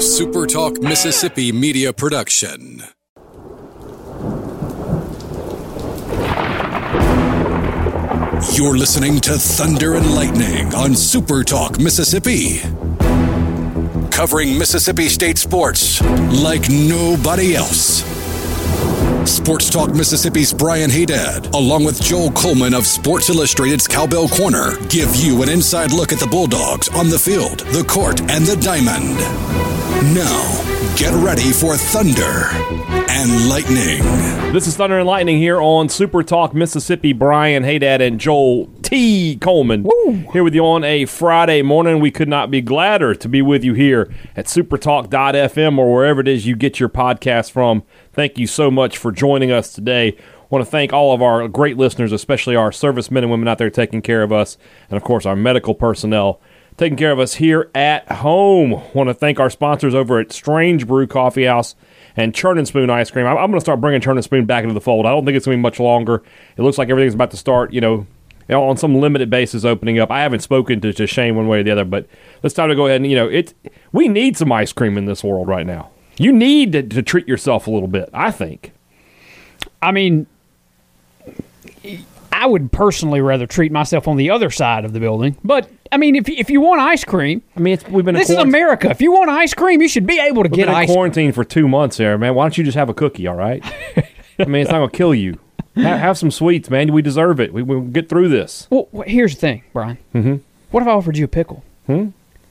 a Super Talk Mississippi media production. You're listening to Thunder and Lightning on Super Talk Mississippi. Covering Mississippi State sports like nobody else. Sports Talk Mississippi's Brian Haydad, along with Joel Coleman of Sports Illustrated's Cowbell Corner, give you an inside look at the Bulldogs on the field, the court, and the diamond. Now, get ready for Thunder and Lightning. This is Thunder and Lightning here on Super Talk Mississippi. Brian Haydad and Joel T. Coleman here with you on a Friday morning. We could not be gladder to be with you here at supertalk.fm or wherever it is you get your podcast from. Thank you so much for joining us today. want to thank all of our great listeners, especially our servicemen and women out there taking care of us, and of course our medical personnel taking care of us here at home. want to thank our sponsors over at Strange Brew Coffee House and Churn and Spoon Ice Cream. I'm, I'm going to start bringing Churn and Spoon back into the fold. I don't think it's going to be much longer. It looks like everything's about to start, you know, on some limited basis opening up. I haven't spoken to, to Shane one way or the other, but it's time to go ahead and, you know, it. we need some ice cream in this world right now. You need to, to treat yourself a little bit, I think. I mean, I would personally rather treat myself on the other side of the building. But I mean, if if you want ice cream, I mean, it's, we've been in this is America. If you want ice cream, you should be able to We've get been in ice. cream. quarantine for two months here, man. Why don't you just have a cookie, all right? I mean, it's not going to kill you. Ha- have some sweets, man. We deserve it. We will get through this. Well, here's the thing, Brian. Mm-hmm. What if I offered you a pickle? Hmm?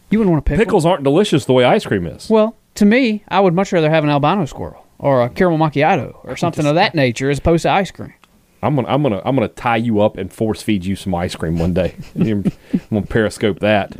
You wouldn't want a pickle. Pickles aren't delicious the way ice cream is. Well, to me, I would much rather have an albino squirrel or a caramel macchiato or something of that nature as opposed to ice cream. I'm gonna, I'm gonna, I'm gonna tie you up and force feed you some ice cream one day. I'm gonna periscope that.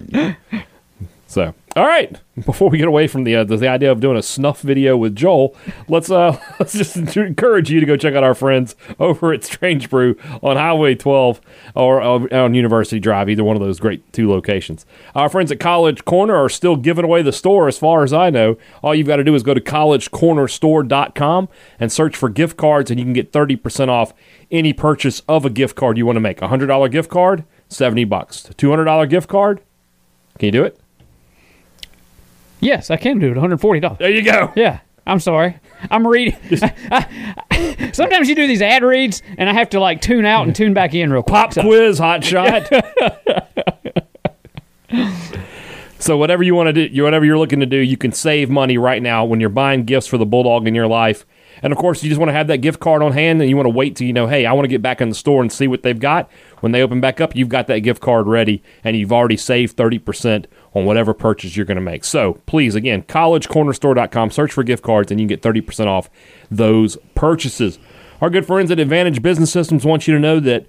So, all right. Before we get away from the uh, the, the idea of doing a snuff video with Joel, let's uh let's just encourage you to go check out our friends over at Strange Brew on Highway 12 or uh, on University Drive, either one of those great two locations. Our friends at College Corner are still giving away the store, as far as I know. All you've got to do is go to collegecornerstore.com and search for gift cards, and you can get 30% off any purchase of a gift card you want to make. A $100 gift card, 70 bucks. A $200 gift card, can you do it? Yes, I can do it. One hundred forty dollars. There you go. Yeah. I'm sorry. I'm reading. Sometimes you do these ad reads, and I have to like tune out and tune back in real quick. Pop So- quiz, hot shot. so whatever you want to do, whatever you're looking to do, you can save money right now when you're buying gifts for the bulldog in your life. And of course, you just want to have that gift card on hand, and you want to wait till you know, hey, I want to get back in the store and see what they've got. When they open back up, you've got that gift card ready, and you've already saved thirty percent on whatever purchase you're going to make. So please, again, collegecornerstore.com, search for gift cards, and you can get thirty percent off those purchases. Our good friends at Advantage Business Systems want you to know that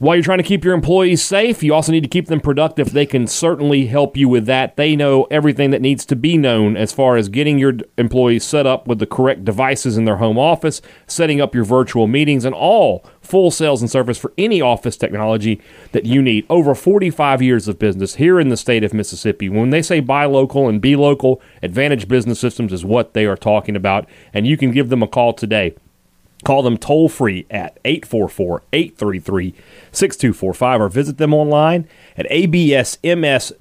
while you're trying to keep your employees safe, you also need to keep them productive. They can certainly help you with that. They know everything that needs to be known as far as getting your employees set up with the correct devices in their home office, setting up your virtual meetings, and all full sales and service for any office technology that you need. Over 45 years of business here in the state of Mississippi. When they say buy local and be local, Advantage Business Systems is what they are talking about, and you can give them a call today. Call them toll free at 844 833 6245 or visit them online at absms.com.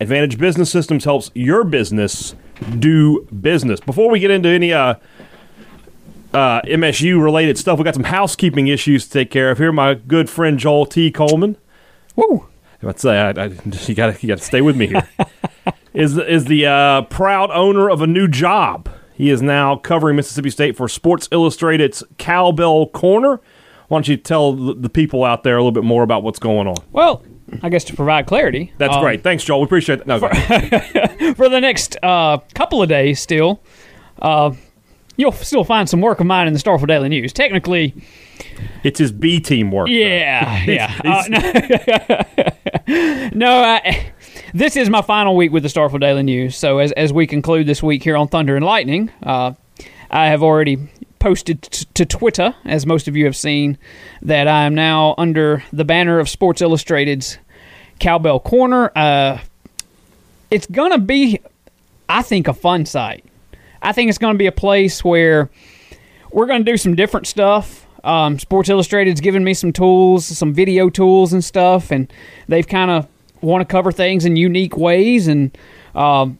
Advantage Business Systems helps your business do business. Before we get into any uh, uh, MSU related stuff, we got some housekeeping issues to take care of here. My good friend Joel T. Coleman. Woo. I'd say I, I, you got you to stay with me here. is is the uh, proud owner of a new job. He is now covering Mississippi State for Sports Illustrated's Cowbell Corner. Why don't you tell the people out there a little bit more about what's going on? Well, I guess to provide clarity. That's um, great. Thanks, Joel. We appreciate that. No, ahead. for the next uh, couple of days still. Uh, you'll still find some work of mine in the Starkville Daily News. Technically, it's his B team work. yeah, yeah. Uh, no, no I, this is my final week with the Starkville Daily News. So as as we conclude this week here on Thunder and Lightning, uh, I have already posted t- to Twitter, as most of you have seen, that I am now under the banner of Sports Illustrated's Cowbell Corner. Uh, it's gonna be, I think, a fun site. I think it's gonna be a place where we're going to do some different stuff. Um, Sports Illustrated's given me some tools, some video tools and stuff, and they've kind of want to cover things in unique ways. And um,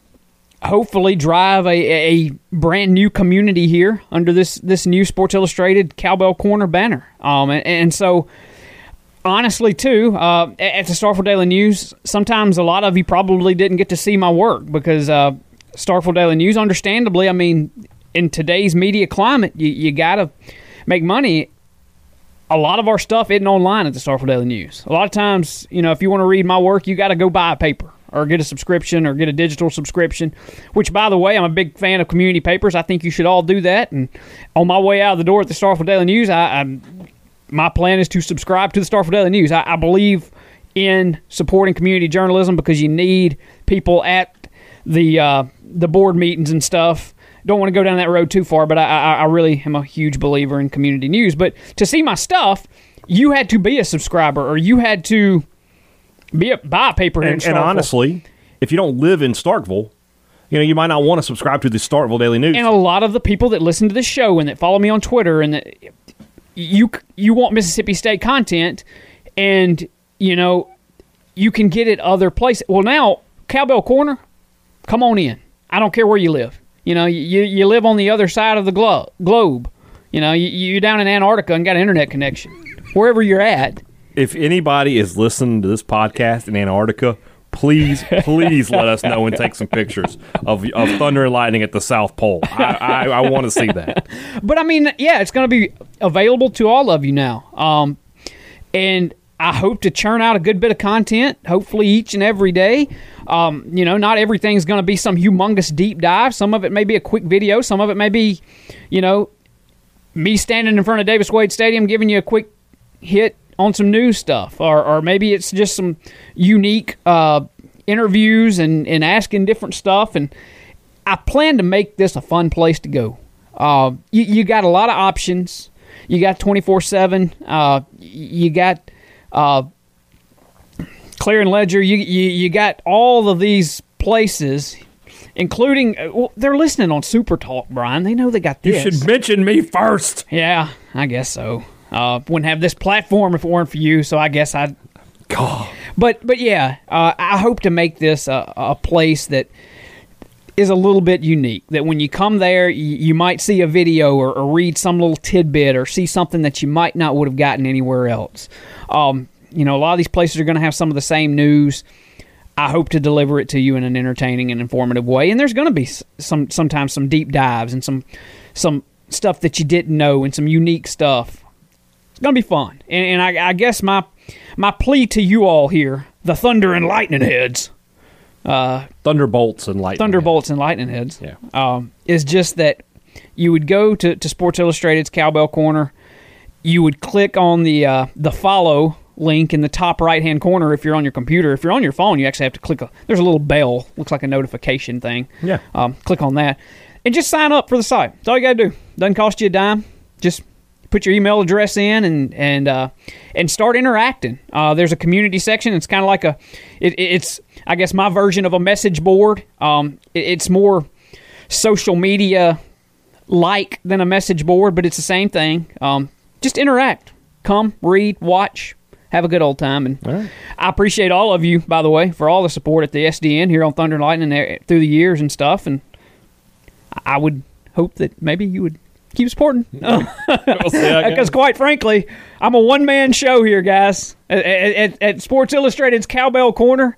hopefully drive a, a brand new community here under this this new Sports Illustrated Cowbell Corner banner. Um, and, and so honestly, too, uh, at the Starkville Daily News, sometimes a lot of you probably didn't get to see my work because uh, Starkville Daily News, understandably, I mean, in today's media climate, you, you got to make money. A lot of our stuff isn't online at the Starkville Daily News. A lot of times, you know, if you want to read my work, you got to go buy a paper or get a subscription or get a digital subscription. Which, by the way, I'm a big fan of community papers. I think you should all do that. And on my way out of the door at the Starkville Daily News, I, I my plan is to subscribe to the Starkville Daily News. I, I believe in supporting community journalism because you need people at the uh, the board meetings and stuff. Don't want to go down that road too far, but I, I, I really am a huge believer in community news. But to see my stuff, you had to be a subscriber or you had to be a buy a paper. And, and honestly, if you don't live in Starkville, you know, you might not want to subscribe to the Starkville Daily News. And a lot of the people that listen to this show and that follow me on Twitter and that you you want Mississippi State content, and you know you can get it other places. Well, now Cowbell Corner, come on in. I don't care where you live. You know, you you live on the other side of the glo- globe. You know, you, you're down in Antarctica and got an internet connection. Wherever you're at. If anybody is listening to this podcast in Antarctica, please, please let us know and take some pictures of, of thunder and lightning at the South Pole. I, I, I want to see that. But I mean, yeah, it's going to be available to all of you now. Um, and I hope to churn out a good bit of content, hopefully each and every day. Um, you know, not everything's going to be some humongous deep dive. Some of it may be a quick video. Some of it may be, you know, me standing in front of Davis Wade Stadium giving you a quick hit on some new stuff, or, or maybe it's just some unique uh, interviews and, and asking different stuff. And I plan to make this a fun place to go. Uh, you, you got a lot of options. You got 24 uh, 7. You got uh, Clarion Ledger. You, you, you got all of these places including uh, well, they're listening on Super Talk, Brian. They know they got this. You should mention me first. Yeah, I guess so. Uh, wouldn't have this platform if it weren't for you. So I guess I'd. God. But but yeah, uh, I hope to make this a, a, place that is a little bit unique. That when you come there, you, you might see a video or, or, read some little tidbit or see something that you might not would have gotten anywhere else. Um, you know, a lot of these places are going to have some of the same news. I hope to deliver it to you in an entertaining and informative way. And there's going to be some sometimes some deep dives and some some stuff that you didn't know and some unique stuff it's gonna be fun, and, and I, I, guess my my plea to you all here, the Thunder and Lightning Heads, uh, Thunderbolts and Lightning, Thunderbolts heads. and Lightning Heads, yeah, um, is just that you would go to, to Sports Illustrated's Cowbell Corner, you would click on the uh, the follow link in the top right hand corner if you're on your computer. If you're on your phone, you actually have to click. A, there's a little bell, looks like a notification thing. Yeah, um, click on that and just sign up for the site. That's all you got to do. Doesn't cost you a dime. Just put your email address in and and uh, and start interacting. Uh, there's a community section. It's kind of like a it, it's I guess my version of a message board. Um, it, it's more social media like than a message board, but it's the same thing. Um, just interact, come, read, watch, have a good old time. And right. I appreciate all of you, by the way, for all the support at the SDN here on Thunder and Lightning through the years and stuff. And I would hope that maybe you would keep supporting. Because quite frankly, I'm a one man show here, guys. At, at, at, Sports Illustrated's Cowbell Corner,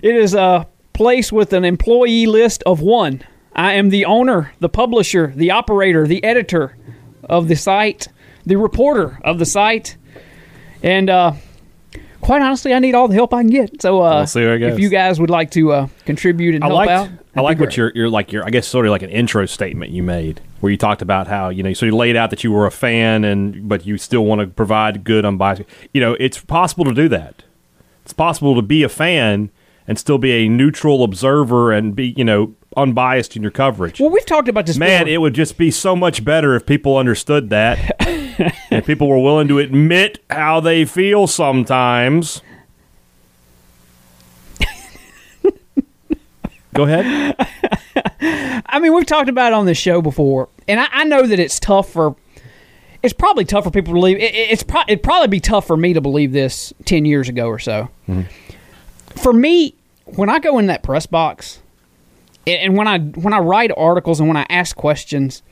it is a place with an employee list of one. I am the owner, the publisher, the operator, the editor of the site, the reporter of the site, and uh, quite honestly, I need all the help I can get. So, uh, if you guys would like to uh, contribute and I help liked, out, I like what you're, you're like. Your I guess sort of like an intro statement you made where you talked about how you know so you laid out that you were a fan and but you still want to provide good unbiased. You know, it's possible to do that. It's possible to be a fan and still be a neutral observer and be you know unbiased in your coverage. Well, we've talked about this. Man, before. it would just be so much better if people understood that and people were willing to admit how they feel sometimes. Go ahead. I mean, we've talked about it on the show before, and I, I, know that it's tough for. It's probably tough for people to believe. It, it's pro- it'd probably be tough for me to believe this ten years ago or so. Mm-hmm. For me, when I go in that press box, and when I when I write articles and when I ask questions,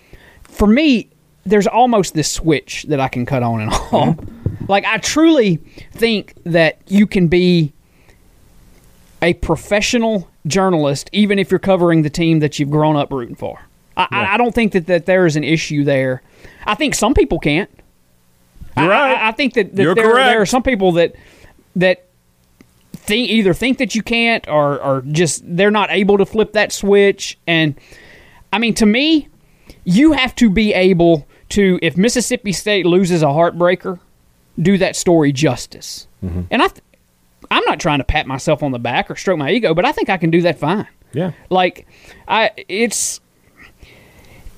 for me, there's almost this switch that I can cut on and off. Mm-hmm. Like I truly think that you can be a professional journalist even if you're covering the team that you've grown up rooting for. I, yeah. I, I don't think that, that there is an issue there. I think some people can't. You're I, right. I, think that, that there, there are some people that that think either think that you can't or or just they're not able to flip that switch. And I mean, to me, you have to be able to if Mississippi State loses a heartbreaker, do that story justice. Mm-hmm. And I, I'm not trying to pat myself on the back or stroke my ego, but I think I can do that fine. Yeah. Like, I it's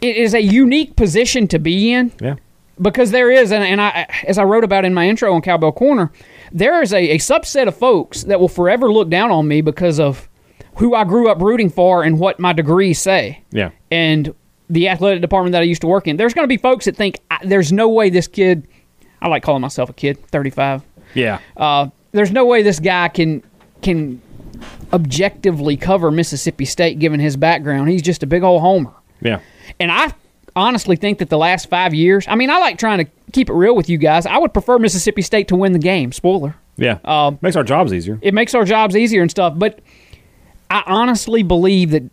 it is a unique position to be in. Yeah. Because there is, and, and I, as I wrote about in my intro on Cowbell Corner, there is a, a subset of folks that will forever look down on me because of who I grew up rooting for and what my degrees say. Yeah. And the athletic department that I used to work in. There's going to be folks that think there's no way this kid, I like calling myself a kid, 35. Yeah. Uh, there's no way this guy can can objectively cover Mississippi State given his background. He's just a big old homer. Yeah. And I honestly think that the last five years, I mean, I like trying to keep it real with you guys. I would prefer Mississippi State to win the game. Spoiler. Yeah. Um, makes our jobs easier. It makes our jobs easier and stuff. But I honestly believe that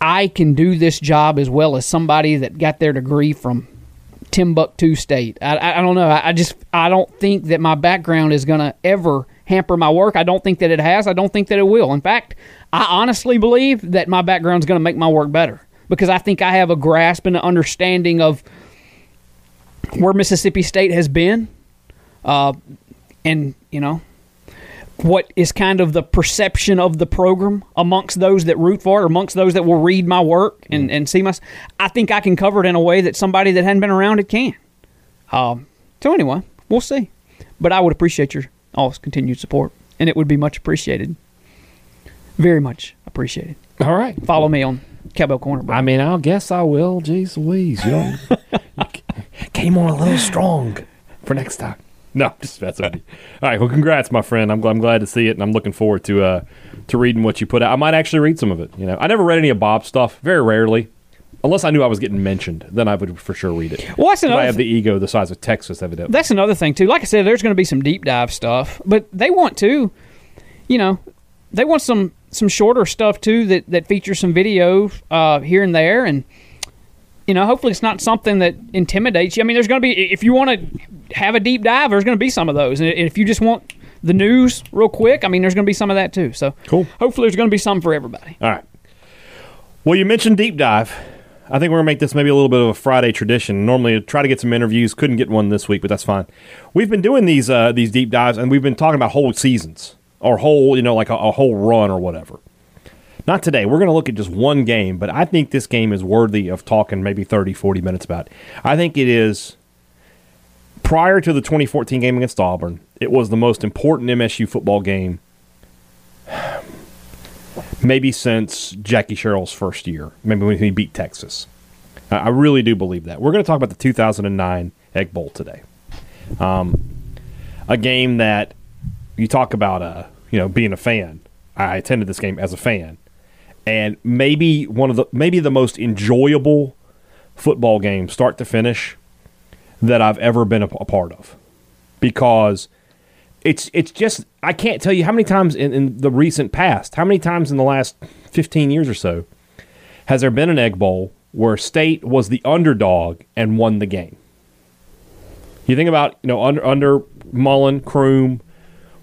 I can do this job as well as somebody that got their degree from Timbuktu State. I, I, don't know. I, I just I don't think that my background is going to ever hamper my work. I don't think that it has. I don't think that it will. In fact, I honestly believe that my background is going to make my work better because I think I have a grasp and an understanding of where Mississippi State has been, uh, and you know what is kind of the perception of the program amongst those that root for it, amongst those that will read my work and, and see my. I think I can cover it in a way that somebody that hadn't been around it can. Um, so anyway, we'll see. But I would appreciate your all continued support, and it would be much appreciated. Very much appreciated. All right, follow me on Cowbell Corner. Bro. I mean, I guess I will. Jeez Louise, you know, came on a little strong for next time. No, just that's. All right. Well, congrats, my friend. I'm, I'm glad to see it, and I'm looking forward to uh, to reading what you put out. I might actually read some of it. You know, I never read any of Bob's stuff. Very rarely, unless I knew I was getting mentioned, then I would for sure read it. Well, that's another. I have the ego the size of Texas, evidently. That's another thing too. Like I said, there's going to be some deep dive stuff, but they want to, you know, they want some some shorter stuff too that that features some video uh, here and there and you know, hopefully it's not something that intimidates you. I mean, there's going to be if you want to have a deep dive, there's going to be some of those. And if you just want the news real quick, I mean, there's going to be some of that too. So cool. Hopefully, there's going to be some for everybody. All right. Well, you mentioned deep dive. I think we're gonna make this maybe a little bit of a Friday tradition. Normally, try to get some interviews. Couldn't get one this week, but that's fine. We've been doing these uh, these deep dives, and we've been talking about whole seasons or whole, you know, like a, a whole run or whatever. Not today. We're going to look at just one game, but I think this game is worthy of talking maybe 30, 40 minutes about. I think it is prior to the 2014 game against Auburn, it was the most important MSU football game maybe since Jackie Sherrill's first year, maybe when he beat Texas. I really do believe that. We're going to talk about the 2009 Egg Bowl today. Um, a game that you talk about, uh, you know, being a fan. I attended this game as a fan and maybe one of the maybe the most enjoyable football game start to finish that I've ever been a, a part of because it's it's just I can't tell you how many times in, in, the recent past, how many times in the last 15 years or so has there been an egg bowl where state was the underdog and won the game. You think about, you know, under under Mullen, Croom,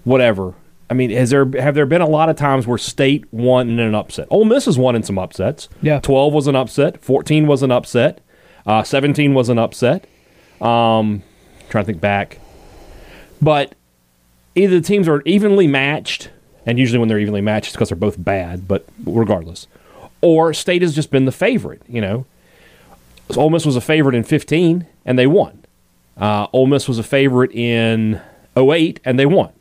whatever. I mean, has there have there been a lot of times where State won in an upset? Ole Miss has won in some upsets. Yeah, twelve was an upset. Fourteen was an upset. Uh, Seventeen was an upset. Um, trying to think back, but either the teams are evenly matched, and usually when they're evenly matched, it's because they're both bad. But regardless, or State has just been the favorite. You know, so Ole Miss was a favorite in fifteen, and they won. Uh, Ole Miss was a favorite in 08, and they won.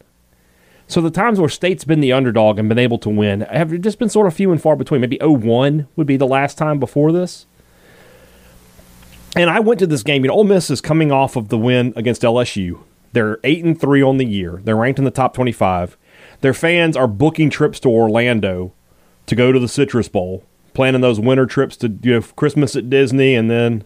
So the times where State's been the underdog and been able to win have just been sort of few and far between. Maybe 01 would be the last time before this. And I went to this game. You know, Ole Miss is coming off of the win against LSU. They're eight and three on the year. They're ranked in the top twenty-five. Their fans are booking trips to Orlando to go to the Citrus Bowl planning those winter trips to you know Christmas at Disney, and then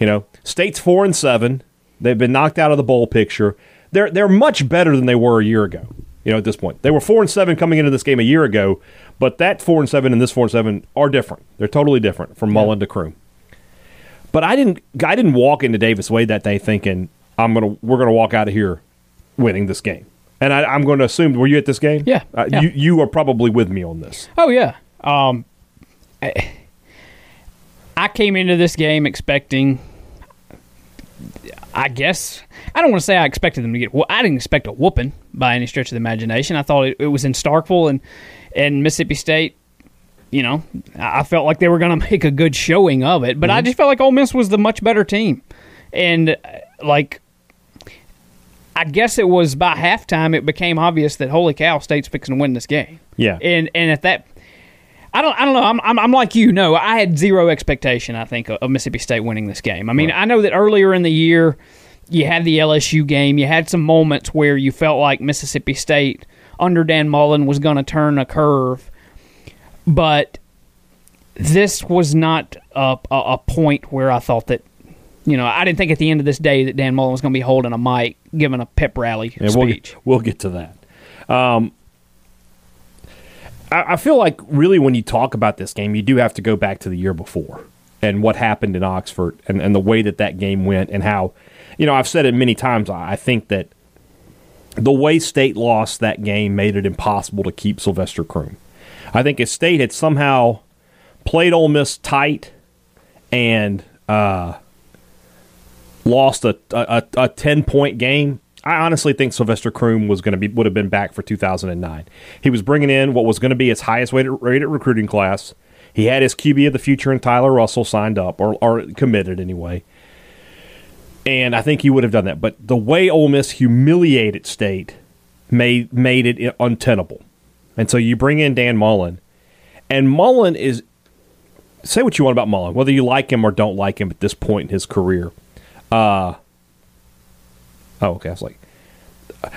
you know State's four and seven. They've been knocked out of the bowl picture. They're they're much better than they were a year ago. You know, at this point, they were four and seven coming into this game a year ago, but that four and seven and this four and seven are different. They're totally different from Mullen to Croom. But I didn't I didn't walk into Davis Wade that day thinking I'm gonna we're gonna walk out of here winning this game. And I, am going to assume were you at this game? Yeah, uh, yeah. You you are probably with me on this. Oh yeah. Um, I, I came into this game expecting. I guess I don't want to say I expected them to get. Well, I didn't expect a whooping by any stretch of the imagination. I thought it, it was in Starkville and and Mississippi State you know, I felt like they were going to make a good showing of it, but mm-hmm. I just felt like Ole Miss was the much better team, and like, I guess it was by halftime it became obvious that holy cow, State's fixing to win this game. Yeah, and and at that. I don't. I don't know. I'm, I'm. I'm like you. No, I had zero expectation. I think of, Mississippi State winning this game. I mean, right. I know that earlier in the year, you had the LSU game. You had some moments where you felt like Mississippi State under Dan Mullen was going to turn a curve but this was not a, a, a, point where I thought that, you know, I didn't think at the end of this day that Dan Mullen was going to be holding a mic, giving a pep rally yeah, speech. We'll get, we'll get to that. Um, I, I feel like really when you talk about this game, you do have to go back to the year before and what happened in Oxford and, and the way that that game went and how, you know, I've said it many times. I think that the way State lost that game made it impossible to keep Sylvester Croom. I think if State had somehow played Ole Miss tight and uh, lost a, a, a ten point game, I honestly think Sylvester Croom was going to be would have been back for 2009. He was bringing in what was going to be his highest rated, rated recruiting class. He had his QB of the future and Tyler Russell signed up or, or committed anyway. And I think he would have done that. But the way Ole Miss humiliated State made made it untenable. And so you bring in Dan Mullen, and Mullen is say what you want about Mullen, whether you like him or don't like him at this point in his career. Uh, oh, okay. I was like,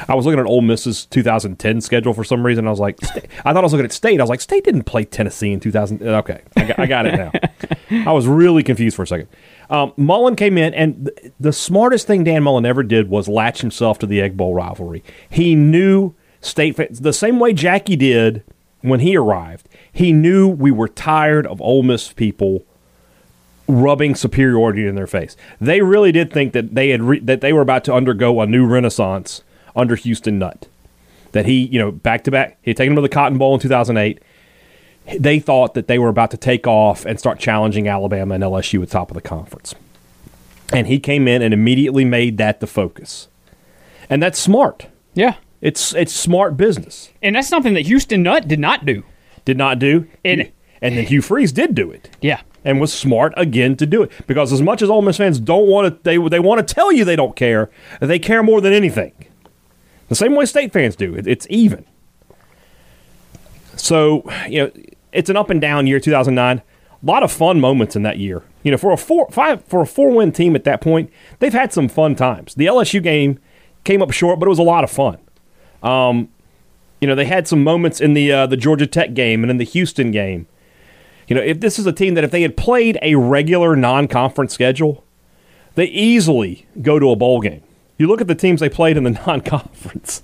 I was looking at Ole Miss's 2010 schedule for some reason. I was like, I thought I was looking at State. I was like, State didn't play Tennessee in 2000. Okay, I got, I got it now. I was really confused for a second. Um, Mullen came in, and th- the smartest thing Dan Mullen ever did was latch himself to the Egg Bowl rivalry. He knew state fans, the same way Jackie did when he arrived. He knew we were tired of Ole Miss people rubbing superiority in their face. They really did think that they had re- that they were about to undergo a new renaissance under Houston Nutt. That he, you know, back to back, he had taken them to the Cotton Bowl in 2008. They thought that they were about to take off and start challenging Alabama and LSU at the top of the conference. And he came in and immediately made that the focus. And that's smart. Yeah. It's it's smart business. And that's something that Houston Nutt did not do. Did not do. And, and then Hugh Freeze did do it. Yeah. And was smart again to do it. Because as much as Ole Miss fans don't want to they they want to tell you they don't care, they care more than anything. The same way state fans do. It, it's even. So, you know, it's an up and down year 2009. A lot of fun moments in that year. You know, for a four five for a four win team at that point, they've had some fun times. The LSU game came up short, but it was a lot of fun. Um, you know, they had some moments in the uh, the Georgia Tech game and in the Houston game. You know, if this is a team that if they had played a regular non-conference schedule, they easily go to a bowl game. You look at the teams they played in the non-conference.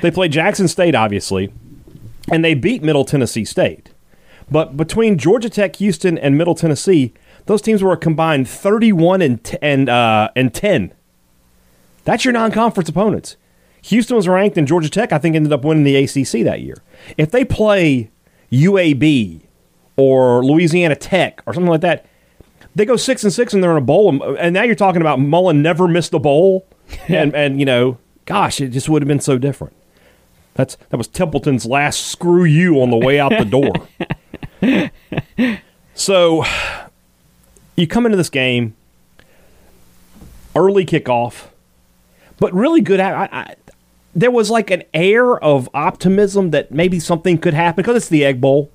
they played Jackson State, obviously, and they beat Middle Tennessee State. But between Georgia Tech, Houston, and Middle Tennessee, those teams were a combined 31 and t- and uh, and 10. That's your non-conference opponents. Houston was ranked, and Georgia Tech, I think, ended up winning the ACC that year. If they play UAB or Louisiana Tech or something like that, they go six and six and they're in a bowl. And now you're talking about Mullen never missed a bowl, and and you know, gosh, it just would have been so different. That's that was Templeton's last screw you on the way out the door. so you come into this game early kickoff, but really good. I, I, there was like an air of optimism that maybe something could happen because it's the Egg Bowl.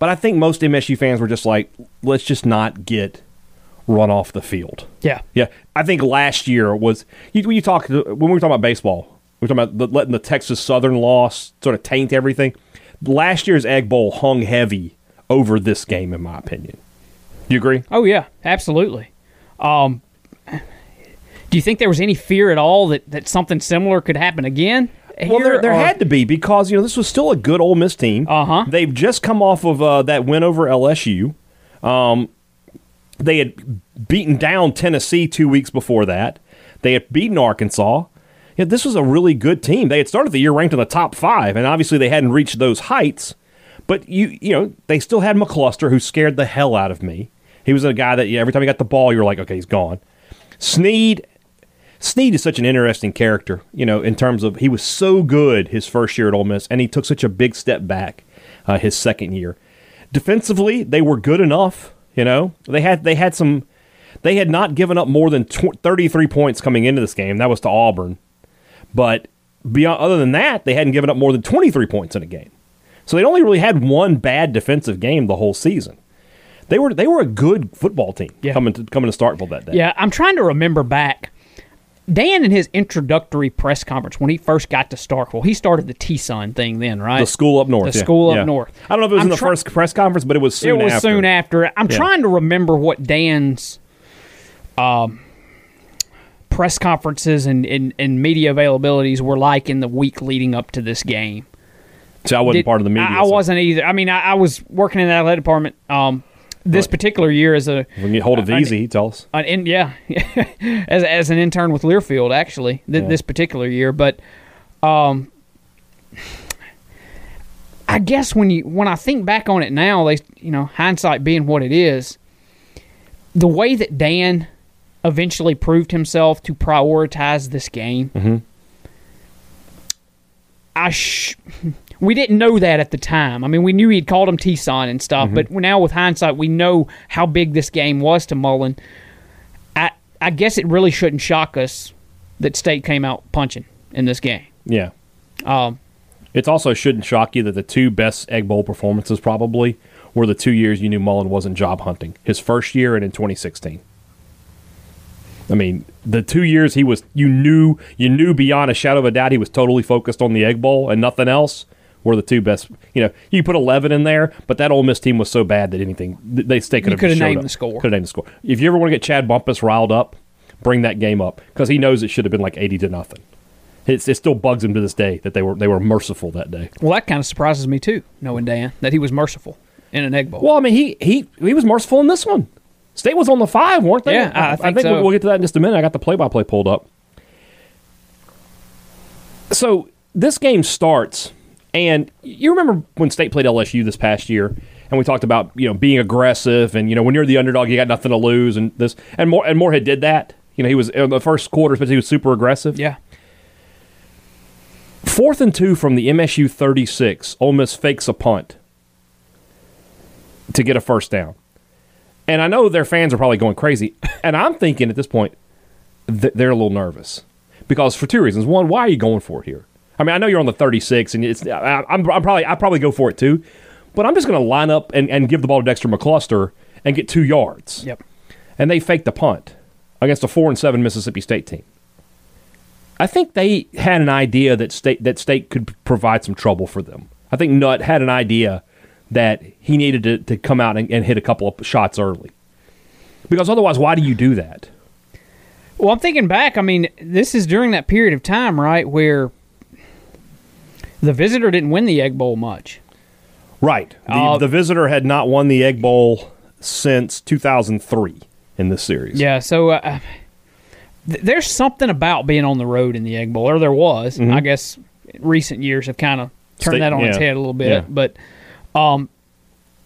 But I think most MSU fans were just like, let's just not get run off the field. Yeah, yeah. I think last year was you, when you talk when we were talking about baseball, we were talking about the, letting the Texas Southern loss sort of taint everything. Last year's Egg Bowl hung heavy over this game, in my opinion. You agree? Oh yeah, absolutely. Um, do you think there was any fear at all that, that something similar could happen again? Well, there, there or- had to be because you know this was still a good Ole Miss team. Uh-huh. They've just come off of uh, that win over LSU. Um, they had beaten down Tennessee two weeks before that. They had beaten Arkansas. Yeah, this was a really good team. They had started the year ranked in the top five, and obviously they hadn't reached those heights. But you, you know, they still had McCluster, who scared the hell out of me. He was a guy that yeah, every time he got the ball, you were like, okay, he's gone. Snead, Snead is such an interesting character, you know, in terms of he was so good his first year at Ole Miss, and he took such a big step back uh, his second year. Defensively, they were good enough, you know. They had they had some, they had not given up more than tw- thirty three points coming into this game. That was to Auburn, but beyond other than that, they hadn't given up more than twenty three points in a game. So they only really had one bad defensive game the whole season. They were they were a good football team Yeah. coming to coming to Starkville that day. Yeah, I'm trying to remember back. Dan in his introductory press conference when he first got to Starkville, he started the T Sun thing then, right? The school up north. The yeah. school up Yeah. north. I don't know if it was I'm in the try- first press conference, but it was soon it was after. soon after. I'm Yeah. trying to remember what Dan's um, press conferences and, and, and media availabilities were like in the week leading up to this game. So I wasn't Did- part of the media. I, I so wasn't either. I mean, I, I was working in the athletic department um, this particular year as a When you get hold of I- Easy, he tell us. an in, yeah, as as an intern with Learfield actually th- Yeah. this particular year, but um, I guess when you when I think back on it now, they you know hindsight being what it is, the way that Dan eventually proved himself to prioritize this game. Mm-hmm. I sh- we didn't know that at the time. I mean, we knew he'd called him T-Son and stuff, Mm-hmm. but now with hindsight, we know how big this game was to Mullen. I I guess it really shouldn't shock us that State came out punching in this game. Yeah. Um, It also shouldn't shock you that the two best Egg Bowl performances probably were the two years you knew Mullen wasn't job hunting. His first year and in 2016. I mean, the two years he was, you knew, you knew beyond a shadow of a doubt he was totally focused on the Egg Bowl and nothing else. Were the two best? You know, you put 11 in there, but that Ole Miss team was so bad that anything th- they stay could have coulda named up. the score. Could have named the score. If you ever want to get Chad Bumpus riled up, bring that game up because he knows it should have been like 80 to nothing. It's, it still bugs him to this day that they were they were merciful that day. well, that kind of surprises me too, knowing Dan that he was merciful in an egg bowl. Well, I mean, he he he was merciful in this one. State was on the five, weren't they? Yeah, I think so. we'll, we'll get to that in just a minute. I got the play-by-play pulled up. So this game starts, and you remember when State played LSU this past year, and we talked about you know being aggressive, and you know when you're the underdog, you got nothing to lose, and this and more and Moorhead did that. You know, he was in the first quarter, but he was super aggressive. yeah, Fourth and two from the MSU 36. Ole Miss fakes a punt to get a first down. And I know their fans are probably going crazy. And I'm thinking at this point, th- they're a little nervous. Because for two reasons. One, why are you going for it here? I mean, I know you're on the 36, and it's I, I'm, I'm probably I probably go for it too. But I'm just going to line up and, and give the ball to Dexter McCluster and get two yards. yep. And they faked the punt against a four and seven Mississippi State team. I think they had an idea that state that state could provide some trouble for them. I think Nutt had an idea that he needed to, to come out and, and hit a couple of shots early. Because otherwise, why do you do that? Well, I'm thinking back. I mean, this is during that period of time, right, where the visitor didn't win the Egg Bowl much. Right. The, Uh, the visitor had not won the Egg Bowl since 2003 in this series. Yeah, so uh, th- there's something about being on the road in the Egg Bowl, or there was. I guess recent years have kind of turned State- that on its head a little bit. Yeah. But um,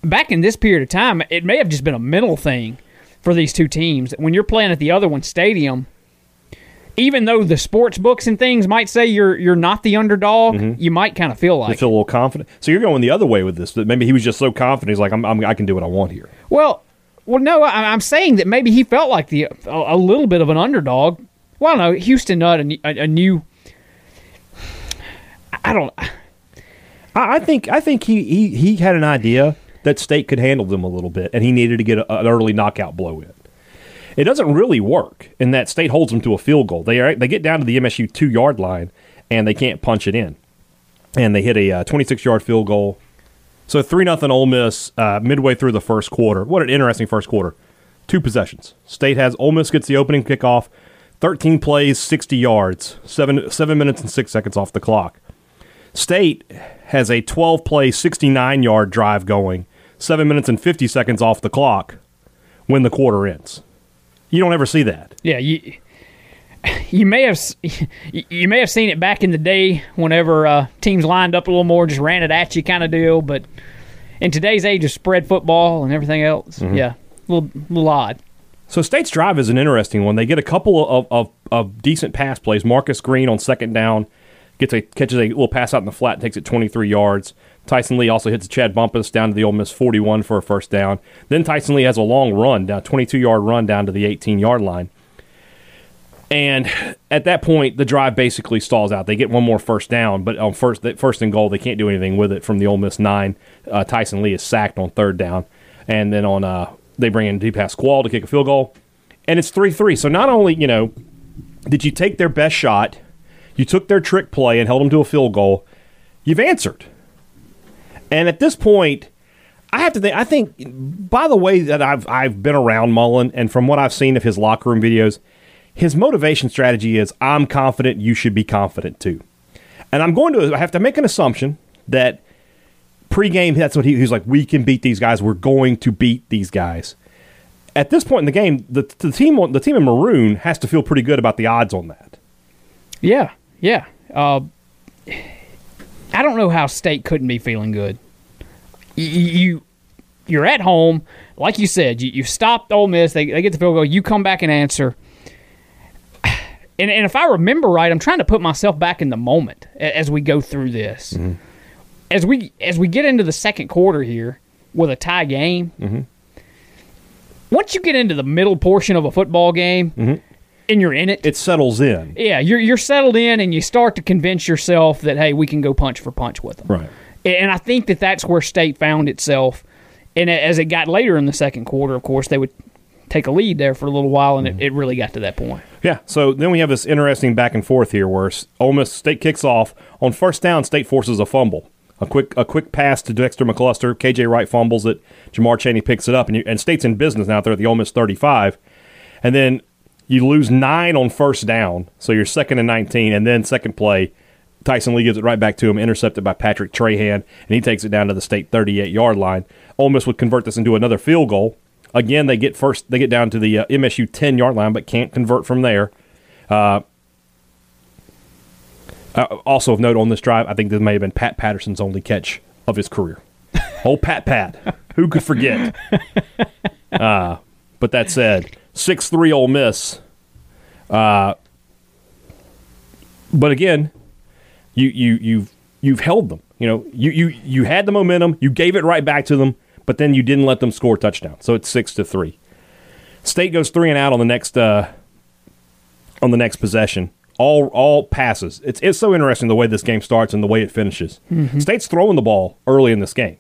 back in this period of time, it may have just been a mental thing for these two teams. When you're playing at the other one's stadium, even though the sports books and things might say you're you're not the underdog, mm-hmm. you might kind of feel You like. feel a little confident. So you're going the other way with this. That maybe he was just so confident. He's like, I'm, I'm, I can do what I want here. Well, well, no, I, I'm saying that maybe he felt like the a, a little bit of an underdog. Well, no, Houston Nutt, a, a, a new. I don't. I, I think I think he, he he had an idea that State could handle them a little bit, and he needed to get a, an early knockout blow in. It doesn't really work in that State holds them to a field goal. They are they get down to the MSU two yard line, and they can't punch it in, and they hit a uh, 26 yard field goal. So three nothing Ole Miss uh, midway through the first quarter. What an interesting first quarter. Two possessions. State has Ole Miss gets the opening kickoff, 13 plays, 60 yards, seven seven minutes and six seconds off the clock. State has a 12 play, 69 yard drive going, seven minutes and 50 seconds off the clock when the quarter ends. You don't ever see that. Yeah, you you may have you may have seen it back in the day whenever uh, teams lined up a little more, just ran it at you kind of deal. But in today's age of spread football and everything else, mm-hmm. yeah, a little, little odd. So State's drive is an interesting one. They get a couple of, of, of decent pass plays. Marcus Green on second down gets a catches a little pass out in the flat, takes it 23 yards. Tyson Lee also hits Chad Bumpus down to the Ole Miss 41 for a first down. Then Tyson Lee has a long run, down 22 yard run down to the 18 yard line. And at that point, the drive basically stalls out. They get one more first down, but on first first and goal, they can't do anything with it from the Ole Miss nine. Uh, Tyson Lee is sacked on third down, and then on uh, they bring in Deep Squall to kick a field goal, and it's three three. So not only you know did you take their best shot, you took their trick play and held them to a field goal, you've answered. And at this point, I have to think. I think by the way that I've I've been around Mullen, and from what I've seen of his locker room videos his motivation strategy is I'm confident, you should be confident too. And I'm going to I have to make an assumption that pregame that's what he, he's like we can beat these guys. We're going to beat these guys. At this point in the game, the, the team the team in maroon has to feel pretty good about the odds on that. Yeah, yeah. Uh, I don't know how State couldn't be feeling good. You, you you're at home, like you said. You, you stopped Ole Miss. They, they get the field goal. You come back and answer and, and if I remember right, I'm trying to put myself back in the moment as we go through this. Mm-hmm. As we as we get into the second quarter here with a tie game, mm-hmm. once you get into the middle portion of a football game mm-hmm. And you're in it, it settles in. Yeah, you're you're settled in, and you start to convince yourself that hey, we can go punch for punch with them. Right. And I think that that's where State found itself. And as it got later in the second quarter, of course, they would take a lead there for a little while, and it, it really got to that point. Yeah. So then we have this interesting back and forth here, where Ole Miss State kicks off on first down. State forces a fumble, a quick a quick pass to Dexter McCluster. KJ Wright fumbles it. Jamar Chaney picks it up, and, you, and State's in business now. They're at the Ole Miss 35, and then you lose nine on first down, so you're second and 19, and then second play. Tyson Lee gives it right back to him, intercepted by Patrick Trahan, and he takes it down to the state 38 yard line. Ole Miss would convert this into another field goal, Again, they get first. They get down to the uh, MSU ten yard line, but can't convert from there. Uh, uh, also of note on this drive, I think this may have been Pat Patterson's only catch of his career. Old Pat Pat, who could forget? Uh, but that said, six three Ole Miss. Uh, but again, you you you've you've held them. You know, you you you had the momentum. You gave it right back to them but then you didn't let them score touchdown. So it's six to three. State goes three and out on the next uh, on the next possession. All all passes. It's it's so interesting the way this game starts and the way it finishes. Mm-hmm. State's throwing the ball early in this game.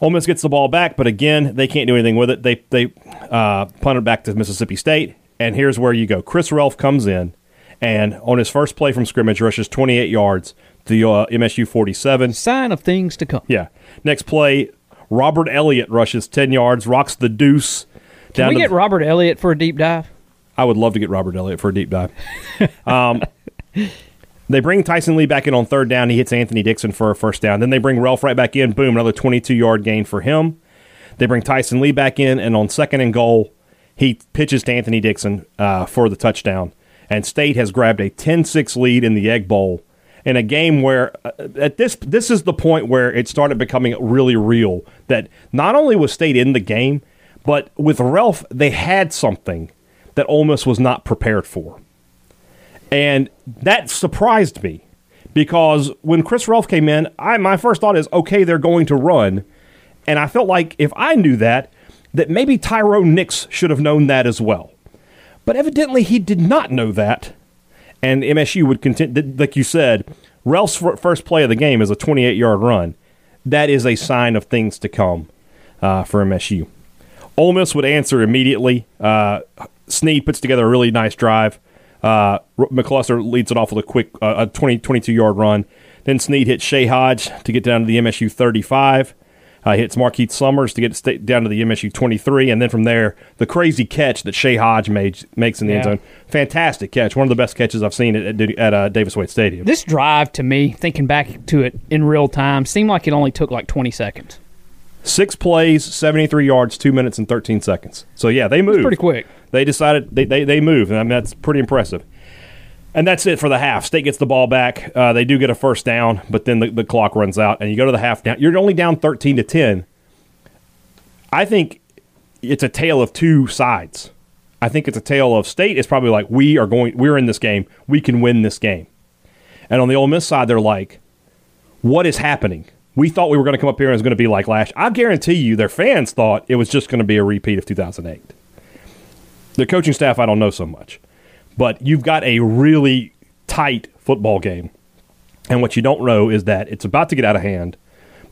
Ole Miss gets the ball back, but again they can't do anything with it. They they uh, punt it back to Mississippi State, and here's where you go. Chris Relf comes in, and on his first play from scrimmage, rushes 28 yards to the uh, MSU 47. Sign of things to come. Yeah. Next play, Robert Elliott rushes 10 yards, rocks the deuce. Can we get the, Robert Elliott for a deep dive? I would love to get Robert Elliott for a deep dive. um, they bring Tyson Lee back in on third down. He hits Anthony Dixon for a first down. Then they bring Relf right back in. Boom, another 22 yard gain for him. They bring Tyson Lee back in, and on second and goal, he pitches to Anthony Dixon uh, for the touchdown. And State has grabbed a 10 6 lead in the Egg Bowl in a game where uh, at this this is the point where it started becoming really real that not only was State in the game, but with Relf, they had something that Ole Miss was not prepared for, and that surprised me because when Chris Relf came in, I my first thought is okay they're going to run, and I felt like if I knew that that maybe Tyrone Nix should have known that as well, but evidently he did not know that and MSU would continue, like you said, Relf's first play of the game is a 28 yard run. That is a sign of things to come uh, for MSU. Ole Miss would answer immediately. Uh, Snead puts together a really nice drive. Uh, McCluster leads it off with a quick uh, a 20, 22 yard run. Then Snead hits Shay Hodge to get down to the MSU 35. Uh, hits Markeith Summers to get it down to the MSU 23, and then from there, the crazy catch that Shay Hodge made, makes in the Yeah. end zone. Fantastic catch. One of the best catches I've seen at, at, at uh, Davis Wade Stadium. This drive to me, thinking back to it in real time, seemed like it only took like 20 seconds. Six plays, 73 yards, 2 minutes and 13 seconds. So, yeah, they moved. Pretty quick. They decided they, they, they moved, and I mean, that's pretty impressive. And that's it for the half. State gets the ball back. Uh, they do get a first down, but then the, the clock runs out, and you go to the half down. You're only down 13 to 10. I think it's a tale of two sides. I think it's a tale of State is probably like we are going, we're in this game, we can win this game. And on the Ole Miss side, they're like, what is happening? We thought we were going to come up here and it was going to be like last. I guarantee you, their fans thought it was just going to be a repeat of 2008. Their coaching staff, I don't know so much, but you've got a really tight football game, and what you don't know is that it's about to get out of hand,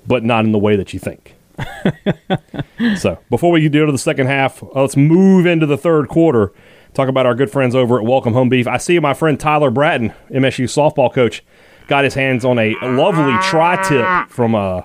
but not in the way that you think. so before we do to the second half, uh, let's move into the third quarter. Talk about our good friends over at Welcome Home Beef. I see my friend Tyler Bratton, MSU softball coach, got his hands on a lovely tri-tip from uh,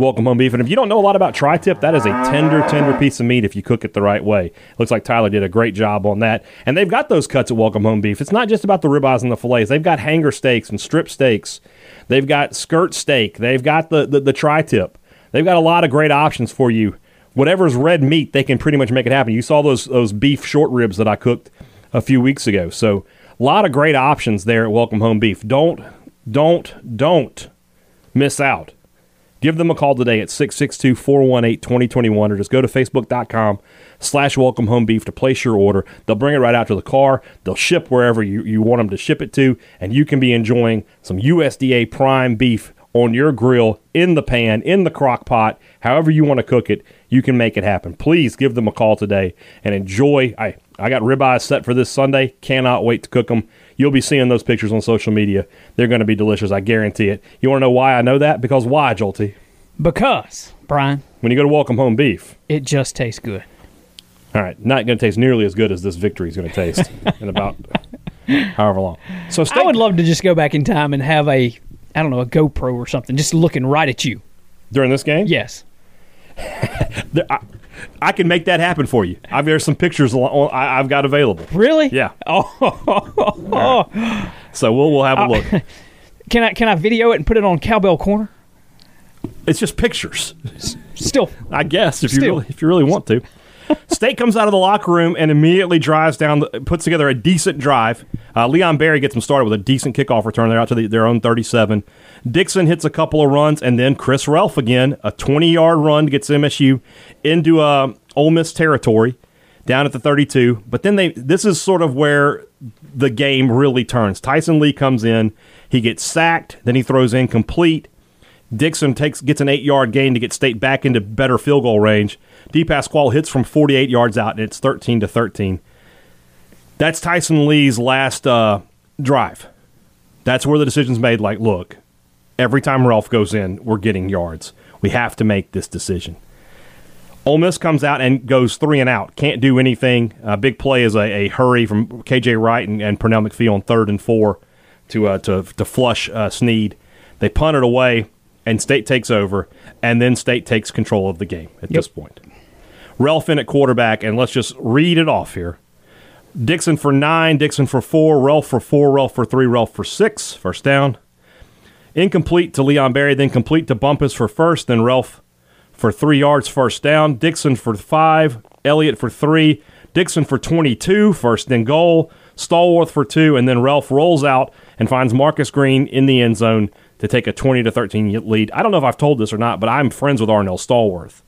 Welcome Home Beef. And if you don't know a lot about tri-tip, that is a tender, tender piece of meat if you cook it the right way. Looks like Tyler did a great job on that. And they've got those cuts at Welcome Home Beef. It's not just about the ribeyes and the fillets. They've got hanger steaks and strip steaks. They've got skirt steak. They've got the, the, the tri-tip. They've got a lot of great options for you. Whatever's red meat, they can pretty much make it happen. You saw those those beef short ribs that I cooked a few weeks ago. So a lot of great options there at Welcome Home Beef. Don't don't don't miss out. Give them a call today at 662-418-2021 or just go to facebook.com slash welcome home beef to place your order. They'll bring it right out to the car. They'll ship wherever you, you want them to ship it to, and you can be enjoying some USDA prime beef on your grill, in the pan, in the crock pot, however you want to cook it, you can make it happen. Please give them a call today and enjoy. I, I got ribeyes set for this Sunday. Cannot wait to cook them. You'll be seeing those pictures on social media. They're going to be delicious. I guarantee it. You want to know why I know that? Because why, Jolty? Because, Brian, When you go to Welcome Home Beef, it just tastes good. all right, not going to taste nearly as good as this victory is going to taste in about however long. So I would love to just go back in time and have a, I don't know, a GoPro or something, just looking right at you. during this game, Yes. There- I, I can make that happen for you. I've there's some pictures I've got available. Really? Yeah, Oh, so we'll we'll have a uh, look. can I can I video it and put it on Cowbell Corner? It's just pictures. Still, I guess if you really, if you really want to. State comes out of the locker room and immediately drives down, puts together a decent drive. Uh, Leon Berry gets them started with a decent kickoff return. They're out to the, their own 37. Dixon hits a couple of runs, and then Chris Relf again, a 20 yard run gets MSU into uh, Ole Miss territory down at the 32. But then they, this is sort of where the game really turns. Tyson Lee comes in, he gets sacked, then he throws incomplete. Dixon takes gets an eight yard gain to get State back into better field goal range. DePasquale hits from 48 yards out, and it's 13 to 13. That's Tyson Lee's last uh, drive. That's where the decision's made. Like, look, every time Relf goes in, we're getting yards. We have to make this decision. Ole Miss comes out and goes three and out. Can't do anything. Uh, big play is a, a hurry from KJ Wright and, and Pernell McPhee on third and four to uh, to to flush uh, Snead. They punt it away, and State takes over, and then State takes control of the game at this point. Relf in at quarterback, and let's just read it off here. Dixon for nine, Dixon for four, Relf for four, Relf for three, Relf for six, first down. Incomplete to Leon Berry, then complete to Bumpus for first, then Relf for three yards, first down. Dixon for five, Elliott for three, Dixon for 22, first and goal. Stallworth for two, and then Relf rolls out and finds Marcus Green in the end zone to take a 20 to 13 lead. I don't know if I've told this or not, but I'm friends with Arnell Stallworth.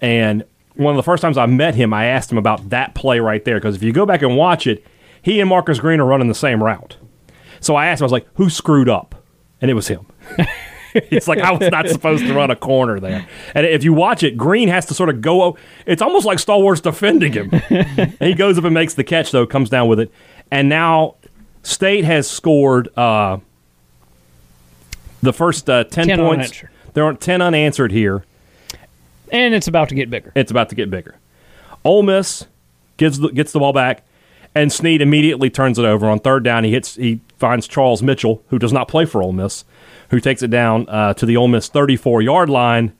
And one of the first times I met him, I asked him about that play right there because if you go back and watch it, he and Marcus Green are running the same route. So I asked him, I was like, who screwed up? And it was him. it's like I was not supposed to run a corner there. And if you watch it, Green has to sort of go. It's almost like Stallworth's defending him. and he goes up and makes the catch, though, comes down with it. And now State has scored uh, the first uh, 10, 10 points. unanswered. There aren't 10 unanswered here. And it's about to get bigger. It's about to get bigger. Ole Miss gets the, gets the ball back, and Snead immediately turns it over on third down. He hits he finds Charles Mitchell, who does not play for Ole Miss, who takes it down uh, to the Ole Miss 34 yard line.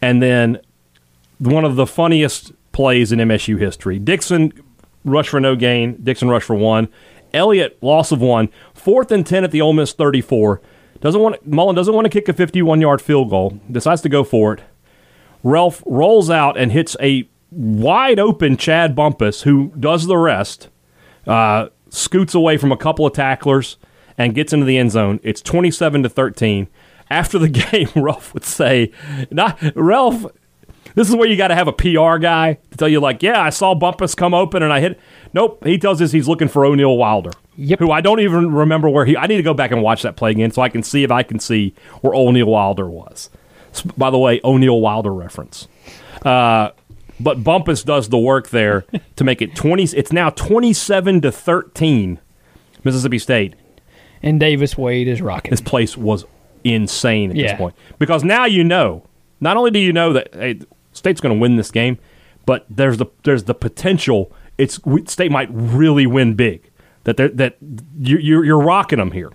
And then one of the funniest plays in MSU history. Dixon rush for no gain. Dixon rush for one. Elliott loss of one. Fourth and ten at the Ole Miss 34. Doesn't want Mullen doesn't want to kick a 51 yard field goal. Decides to go for it. Relf rolls out and hits a wide open Chad Bumpus, who does the rest. Uh, scoots away from a couple of tacklers and gets into the end zone. It's 27 to 13. After the game, Relf would say, not, Relf, this is where you got to have a PR guy to tell you, like, yeah, I saw Bumpus come open and I hit. Nope, he tells us he's looking for O'Neal Wilder. Yep. Who I don't even remember where he. I need to go back and watch that play again so I can see if I can see where O'Neal Wilder was. By the way, O'Neal Wilder reference. Uh, but Bumpus does the work there to make it twenty. It's now twenty-seven to thirteen, Mississippi State. And Davis Wade is rocking. This place was insane at Yeah. this point because now you know. Not only do you know that hey, State's going to win this game, but there's the there's the potential. It's State might really win big. That that you, you're you're rocking them here.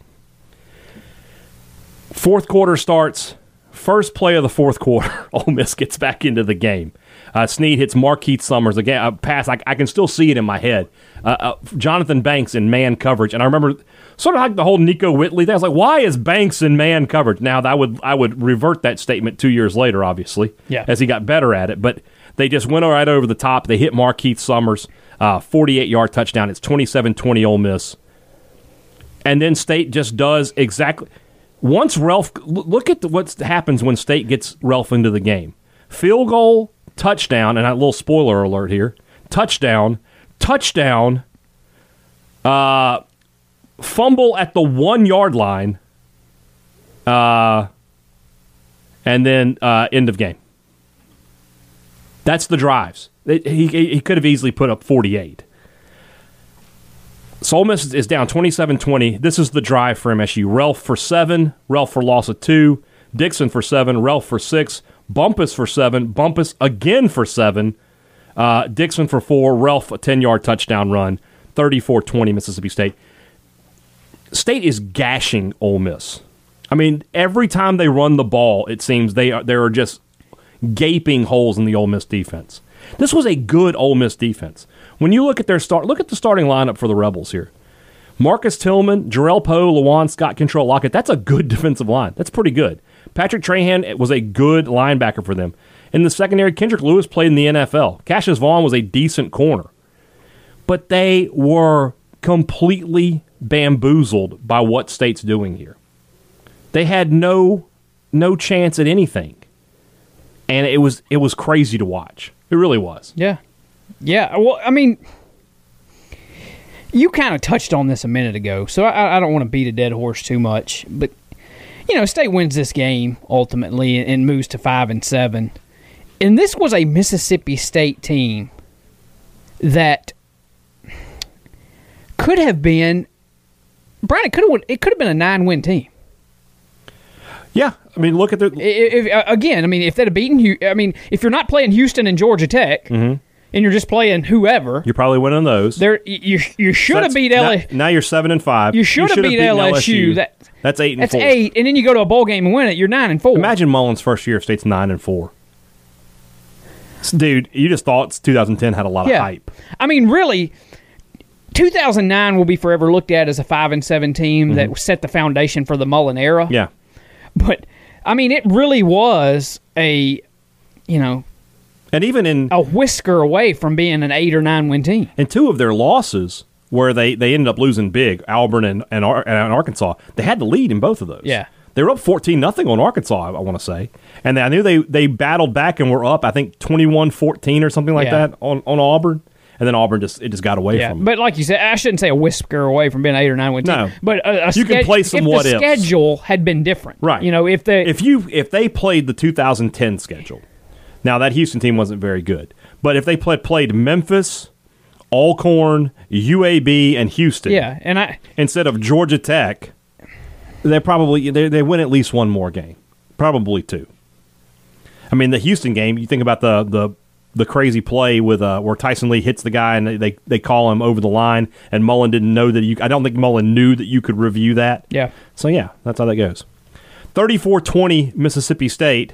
Fourth quarter starts. First play of the fourth quarter, Ole Miss gets back into the game. Uh, Snead hits Markeith Summers again. A pass. I, I can still see it in my head. Uh, uh, Jonathan Banks in man coverage, and I remember sort of like the whole Nickoe Whitley thing. I was like, why is Banks in man coverage? Now that I would I would revert that statement two years later, obviously, Yeah. as he got better at it. But they just went right over the top. They hit Markeith Summers, uh, 48 yard touchdown. It's 27-20 Ole Miss and then State just does exactly. Once Relf, look at what happens when State gets Relf into the game. Field goal, touchdown, and a little spoiler alert here: touchdown, touchdown, uh, fumble at the one yard line, uh, and then uh, end of game. That's the drives. He, he could have easily put up 48. Ole Miss is down 27-20. This is the drive for MSU. Relf for seven, Relf for loss of two, Dixon for seven, Relf for six, Bumpus for seven, Bumpus again for seven, uh, Dixon for four, Relf a 10-yard touchdown run, 34-20 Mississippi State. State is gashing Ole Miss. I mean, every time they run the ball, it seems they are there are just gaping holes in the Ole Miss defense. This was a good Ole Miss defense. When you look at their start, look at the starting lineup for the Rebels here. Marcus Tillman, Jerrell Powe, Lawon Scott, Kentrell Lockett. That's a good defensive line. That's pretty good. Patrick Trahan was a good linebacker for them. In the secondary, Kendrick Lewis played in the NFL. Cassius Vaughn was a decent corner. But they were completely bamboozled by what State's doing here. They had no no chance at anything. And it was it was crazy to watch. It really was. Yeah. Yeah. Well, I mean, you kind of touched on this a minute ago, so I, I don't want to beat a dead horse too much. But, you know, State wins this game ultimately and moves to 5 and 7. And this was a Mississippi State team that could have been. Brian, it could have it could have been a nine win team. Yeah, I mean, look at the If, uh, again, I mean, if they'd have beaten you, I mean, if you're not playing Houston and Georgia Tech, and you're just playing whoever, you're probably winning those. there you you should have beat now- Now, you're seven and five. You should have beat beaten LSU. That that's eight and that's four. eight, and then you go to a bowl game and win it. You're nine and four. Imagine Mullen's first year of State's nine and four. Dude, you just thought 2010 had a lot yeah. of hype. I mean, really, 2009 will be forever looked at as a five and seven team that set the foundation for the Mullen era. Mm-hmm. Yeah, But I mean, it really was a you know and even in a whisker away from being an eight or nine win team. in two of their losses where they, they ended up losing big, Auburn and and, Ar- and Arkansas, they had the lead in both of those. Yeah. They were up 14 nothing on Arkansas, I, I want to say. And I knew they, they battled back and were up, I think, 21 14 or something like Yeah. that on, on Auburn. And then Auburn just it just got away Yeah, from them. but like you said, I shouldn't say a whisker away from being eight or nine win team. No. but a, a You can play some if what the ifs. schedule had been different, Right. You know, if the if you if they played the 2010 schedule, now that Houston team wasn't very good, but if they played played Memphis, Alcorn, UAB, and Houston, yeah, and I instead of Georgia Tech, they probably they, they win at least one more game, probably two. I mean, the Houston game. You think about the the the crazy play with uh, where Tyson Lee hits the guy and they, they they call him over the line, and Mullen didn't know that you. I don't think Mullen knew that you could review that. Yeah. So yeah, that's how that goes. 34-20 Mississippi State,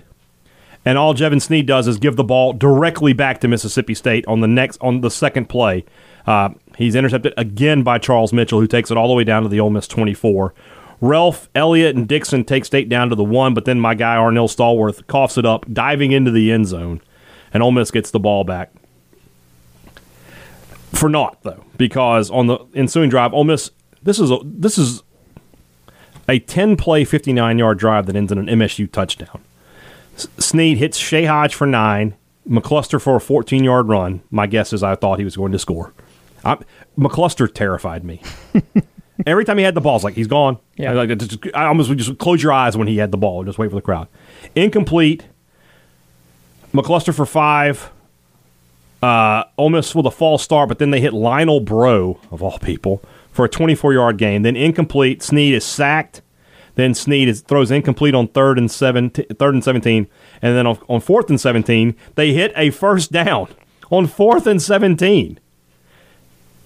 and all Jevan Snead does is give the ball directly back to Mississippi State on the next on the second play. Uh, he's intercepted again by Charles Mitchell, who takes it all the way down to the Ole Miss 24. Relf, Elliott, and Dixon take State down to the one, but then my guy Arnell Stallworth coughs it up, diving into the end zone, and Ole Miss gets the ball back. For naught though, because on the ensuing drive, Ole Miss this is a this is a ten play, fifty nine yard drive that ends in an MSU touchdown. Snead hits Shay Hodge for nine, McCluster for a fourteen yard run. My guess is I thought he was going to score. I, McCluster terrified me. Every time he had the ball, it's like he's gone. Yeah. I, like, just, I almost would just close your eyes when he had the ball and just wait for the crowd. Incomplete. McCluster for five. Uh, Ole Miss with a false start, but then they hit Lionel Breaux, of all people, for a 24 yard gain. Then incomplete. Snead is sacked. Then Snead is, throws incomplete on third and, seven, third and 17. And then on, on fourth and 17, they hit a first down on fourth and 17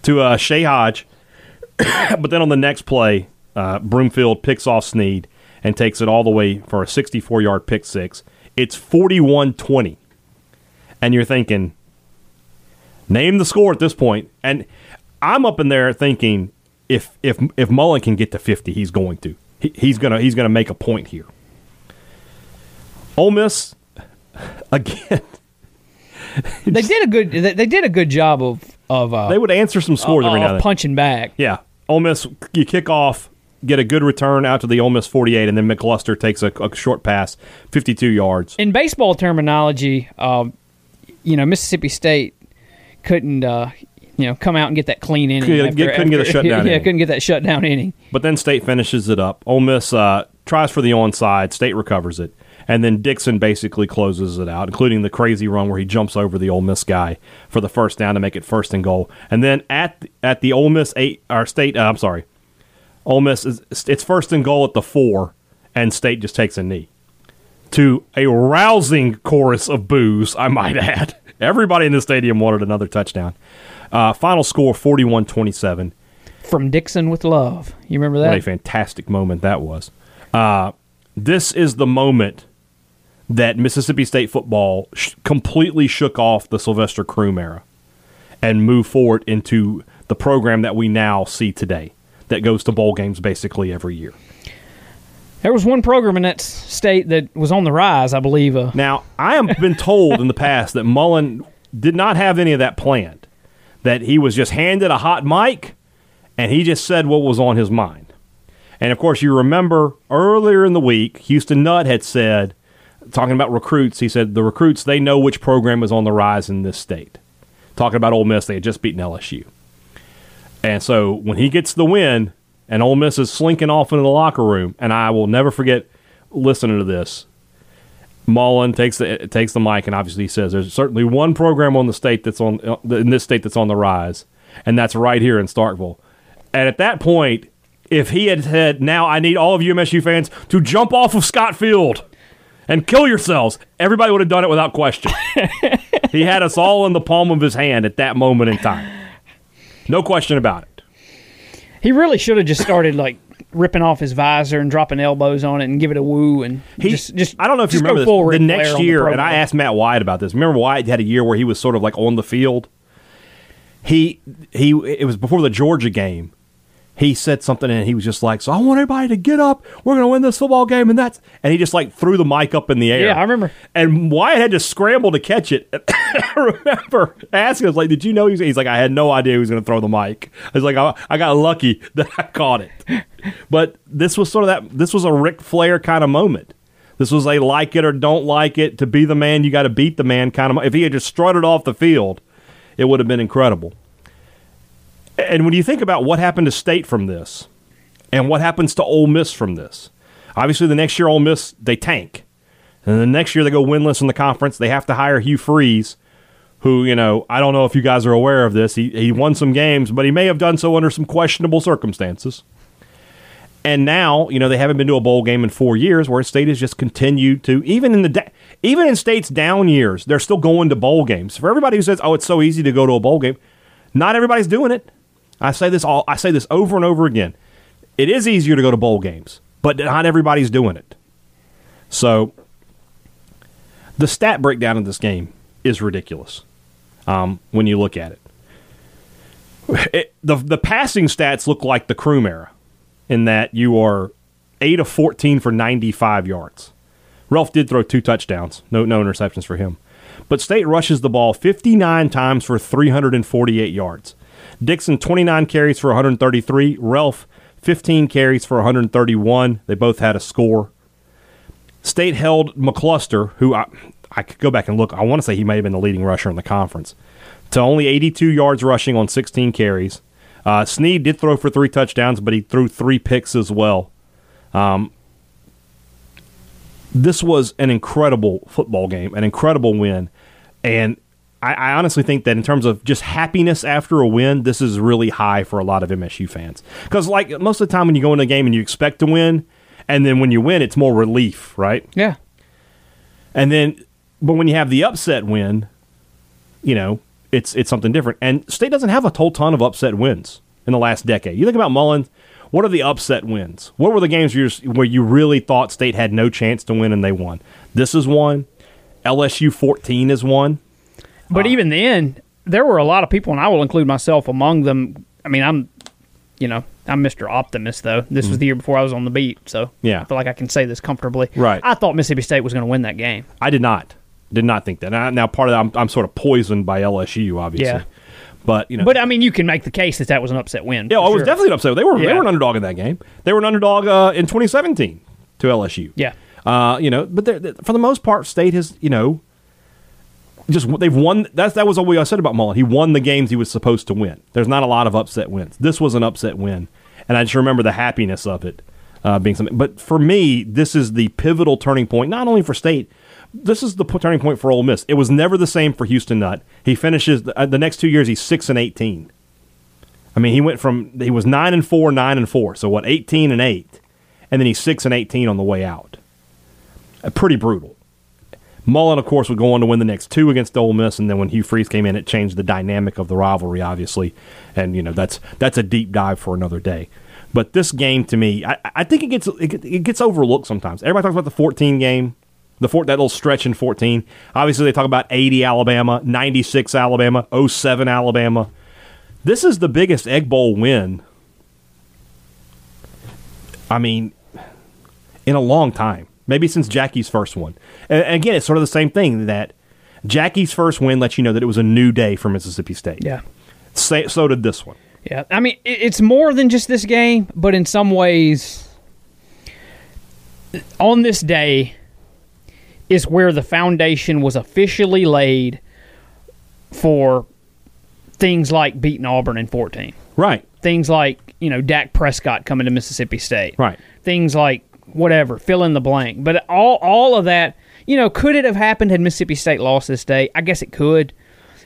to uh, Shay Hodge. but then on the next play, uh, Broomfield picks off Snead and takes it all the way for a 64 yard pick six. It's 41 20. And you're thinking, name the score at this point. And I'm up in there thinking, if if if Mullen can get to 50, he's going to. He, he's gonna he's gonna make a point here. Ole Miss again. they did a good. They did a good job of of. Uh, they would answer some scores every now and then. punching back. Yeah, Ole Miss, you kick off, get a good return out to the Ole Miss 48, and then McCluster takes a, a short pass, 52 yards. In baseball terminology, um, you know, Mississippi State couldn't, uh, you know, come out and get that clean inning. Couldn't, after, get, couldn't after, get a shutdown Yeah, inning. couldn't get that shutdown inning. But then State finishes it up. Ole Miss uh, tries for the onside. State recovers it. And then Dixon basically closes it out, including the crazy run where he jumps over the Ole Miss guy for the first down to make it first and goal. And then at at the Ole Miss eight, or State, uh, I'm sorry, Ole Miss is it's first and goal at the four, and State just takes a knee. To a rousing chorus of boos, I might add. Everybody in the stadium wanted another touchdown. Uh, final score 41 27. From Dixon with love. You remember that? What a fantastic moment that was. Uh, this is the moment that Mississippi State football sh- completely shook off the Sylvester Croom era and moved forward into the program that we now see today that goes to bowl games basically every year. There was one program in that state that was on the rise, I believe. Uh, Now, I have been told in the past that Mullen did not have any of that planned, that he was just handed a hot mic and he just said what was on his mind. And of course, you remember earlier in the week, Houston Nutt had said, talking about recruits, he said the recruits, they know which program is on the rise in this state. Talking about Ole Miss, they had just beaten LSU. And so when he gets the win and Ole Miss is slinking off into the locker room, and I will never forget listening to this. Mullen takes the takes the mic and obviously he says there's certainly one program on the state that's on uh, in this state that's on the rise, and that's right here in Starkville. And at that point, if he had said, "Now I need all of you MSU fans to jump off of Scott Field and kill yourselves," everybody would have done it without question. he had us all in the palm of his hand at that moment in time, no question about it. He really should have just started like ripping off his visor and dropping elbows on it and give it a woo and He, just just. I don't know if you remember this. The next year, and. I asked Matt Wyatt about this. Remember Wyatt had a year where he was sort of like on the field. He he. It was before the Georgia game. He said something, and he was just like, "So I want everybody to get up. We're going to win this football game." And that's and he just like threw the mic up in the air. Yeah, I remember. And Wyatt had to scramble to catch it. I remember asking, "I was like, did you know?" He's, he's like, "I had no idea he was going to throw the mic." I was like, I, "I got lucky that I caught it." But this was sort of that. This was a Ric Flair kind of moment. This was a like it or don't like it. To be the man, you got to beat the man kind of. If he had just strutted off the field, it would have been incredible. And when you think about what happened to State from this, and what happens to Ole Miss from this, obviously the next year Ole Miss they tank, and the next year they go winless in the conference. They have to hire Hugh Freeze, who you know I don't know if you guys are aware of this. He he won some games, but he may have done so under some questionable circumstances. And now, you know, they haven't been to a bowl game in four years, where State has just continued to, even in the da- even in states down years, they're still going to bowl games. For everybody who says, "Oh, it's so easy to go to a bowl game," not everybody's doing it. I say this all. I say this over and over again. It is easier to go to bowl games, but not everybody's doing it. So, the stat breakdown of this game is ridiculous um, when you look at it. it. the The passing stats look like the Croom era, in that you are eight of fourteen for ninety five yards. Relf did throw two touchdowns, no no interceptions for him. But State rushes the ball 59 times for 348 yards. Dixon 29 carries for 133, Relf 15 carries for 131. They both had a score. State held McCluster, who I, I could go back and look. I want to say he may have been the leading rusher in the conference, to only 82 yards rushing on 16 carries. Uh, Snead did throw for three touchdowns, but he threw three picks as well. Um, this was an incredible football game, an incredible win, and I, I, honestly think that in terms of just happiness after a win, this is really high for a lot of MSU fans. Because like most of the time when you go into a game and you expect to win, and then when you win, it's more relief, right? Yeah. And then, but when you have the upset win, you know, it's it's something different. And State doesn't have a whole ton of upset wins in the last decade. You think about Mullen. What are the upset wins? What were the games where, you, where you really thought State had no chance to win and they won? This is one. LSU 14 is one. But uh, even then, there were a lot of people, and I will include myself among them. I mean, I'm, you know, I'm Mr. Optimist, though. This mm was the year before I was on the beat, so yeah. I feel like I can say this comfortably. Right. I thought Mississippi State was going to win that game. I did not. Did not think that. Now, now part of that, I'm, I'm, sort of poisoned by LSU, obviously. Yeah. But you know, but I mean, you can make the case that that was an upset win. Yeah, it was definitely an upset. They were yeah. they were an underdog in that game. They were an underdog uh, in 2017 to LSU. Yeah. Uh, you know, but for the most part, State has you know just they've won. That's that was what I said about Mullen. He won the games he was supposed to win. There's not a lot of upset wins. This was an upset win, and I just remember the happiness of it uh, being something. But for me, this is the pivotal turning point, not only for State. This is the turning point for Ole Miss. It was never the same for Houston Nutt. He finishes the, uh, the next two years. He's six and eighteen. I mean, he went from he was nine and four, nine and four. So what, eighteen and eight, and then he's six and eighteen on the way out. Uh, pretty brutal. Mullen, of course, would go on to win the next two against Ole Miss, and then when Hugh Freeze came in, it changed the dynamic of the rivalry, obviously. And you know that's that's a deep dive for another day. But this game, to me, I, I think it gets it, gets overlooked sometimes. Everybody talks about the 14 game, the four, that little stretch in 14. Obviously, they talk about 80 Alabama, 96 Alabama, 07 Alabama. This is the biggest Egg Bowl win. I mean, in a long time, maybe since Jackie's first one. And again, it's sort of the same thing that Jackie's first win lets you know that it was a new day for Mississippi State. Yeah. So, so did this one. Yeah. I mean, it's more than just this game, but in some ways, on this day is where the foundation was officially laid for things like beating Auburn in 14. Right. Things like, you know, Dak Prescott coming to Mississippi State. Right. Things like whatever, fill in the blank. But all all of that, you know, could it have happened had Mississippi State lost this day? I guess it could.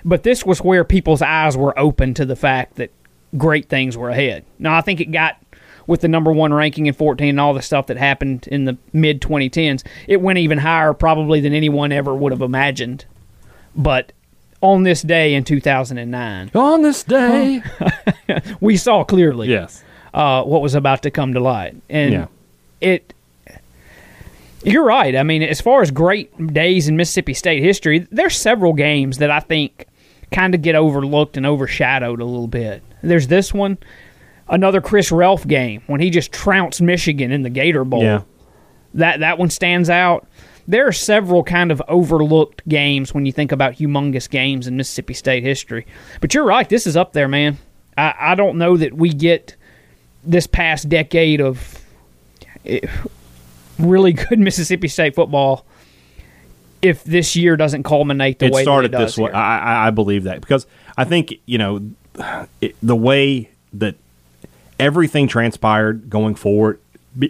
But this was where people's eyes were open to the fact that great things were ahead. Now, I think it got with the number one ranking in 14 and all the stuff that happened in the mid 2010s, it went even higher probably than anyone ever would have imagined. But on this day in 2009, on this day, we saw clearly yes. uh, what was about to come to light. And yeah. It. You're right. I mean, as far as great days in Mississippi State history, there's several games that I think kind of get overlooked and overshadowed a little bit. There's this one, another Chris Relf game when he just trounced Michigan in the Gator Bowl. Yeah. That that one stands out. There are several kind of overlooked games when you think about humongous games in Mississippi State history. But you're right, this is up there, man. I, I don't know that we get this past decade of really good Mississippi State football if this year doesn't culminate the it way started it this way. I, I believe that because I think you know it, the way that everything transpired going forward,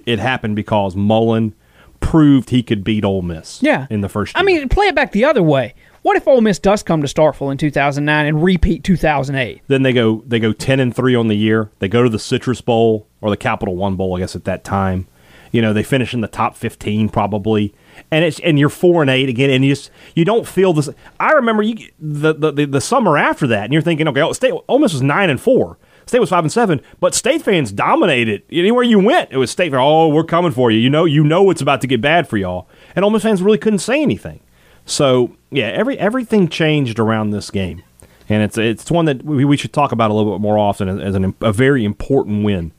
it happened because Mullen proved he could beat Ole Miss. Yeah. in the first. Year. I mean, play it back the other way. What if Ole Miss does come to Starkville in 2009 and repeat 2008? Then they go they go 10 and 3 on the year. They go to the Citrus Bowl or the Capital One Bowl, I guess at that time. You know, they finish in the top 15 probably. and it's and you're four and eight again, and you just you don't feel this. I remember you the the, the, the summer after that, and you're thinking, okay, oh, State Miss was nine and four. State was five and seven, but State fans dominated anywhere you went. It was State. Oh, we're coming for you. You know, you know it's about to get bad for y'all. And Miss fans really couldn't say anything. So yeah, every everything changed around this game, and it's it's one that we, we should talk about a little bit more often as, as an, a very important win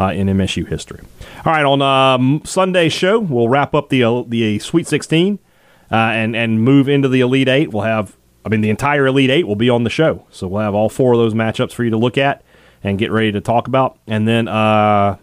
uh, in MSU history. All right, on um, Sunday's show, we'll wrap up the uh, the Sweet 16 uh, and and move into the Elite Eight. We'll have, I mean, the entire Elite Eight will be on the show, so we'll have all four of those matchups for you to look at and get ready to talk about. And then uh,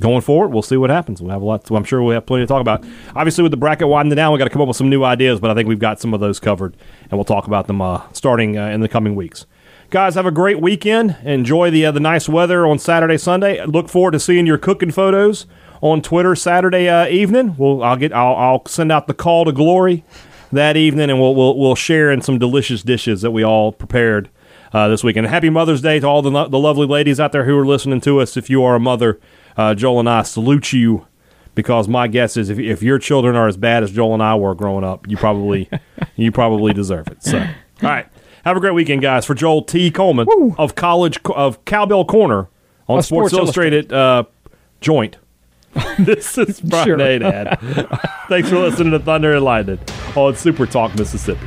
going forward, we'll see what happens. We'll have a lot. To, I'm sure we'll have plenty to talk about. Obviously, with the bracket widening down, we got to come up with some new ideas, but I think we've got some of those covered, and we'll talk about them uh, starting uh, in the coming weeks. Guys, have a great weekend. Enjoy the uh, the nice weather on Saturday, Sunday. Look forward to seeing your cooking photos on Twitter Saturday uh, evening. We'll I'll get I'll, I'll send out the call to glory that evening, and we'll we'll, we'll share in some delicious dishes that we all prepared uh, this weekend. Happy Mother's Day to all the, the lovely ladies out there who are listening to us. If you are a mother, uh, Joel and I salute you because my guess is if, if your children are as bad as Joel and I were growing up, you probably you probably deserve it. So, all right, have a great weekend, guys. For Joel T. Coleman Woo. of College of Cowbell Corner on Sports, Sports Illustrated, uh, joint. this is Brian Sure. Dad. Thanks for listening to Thunder and Lightning on Super Talk Mississippi.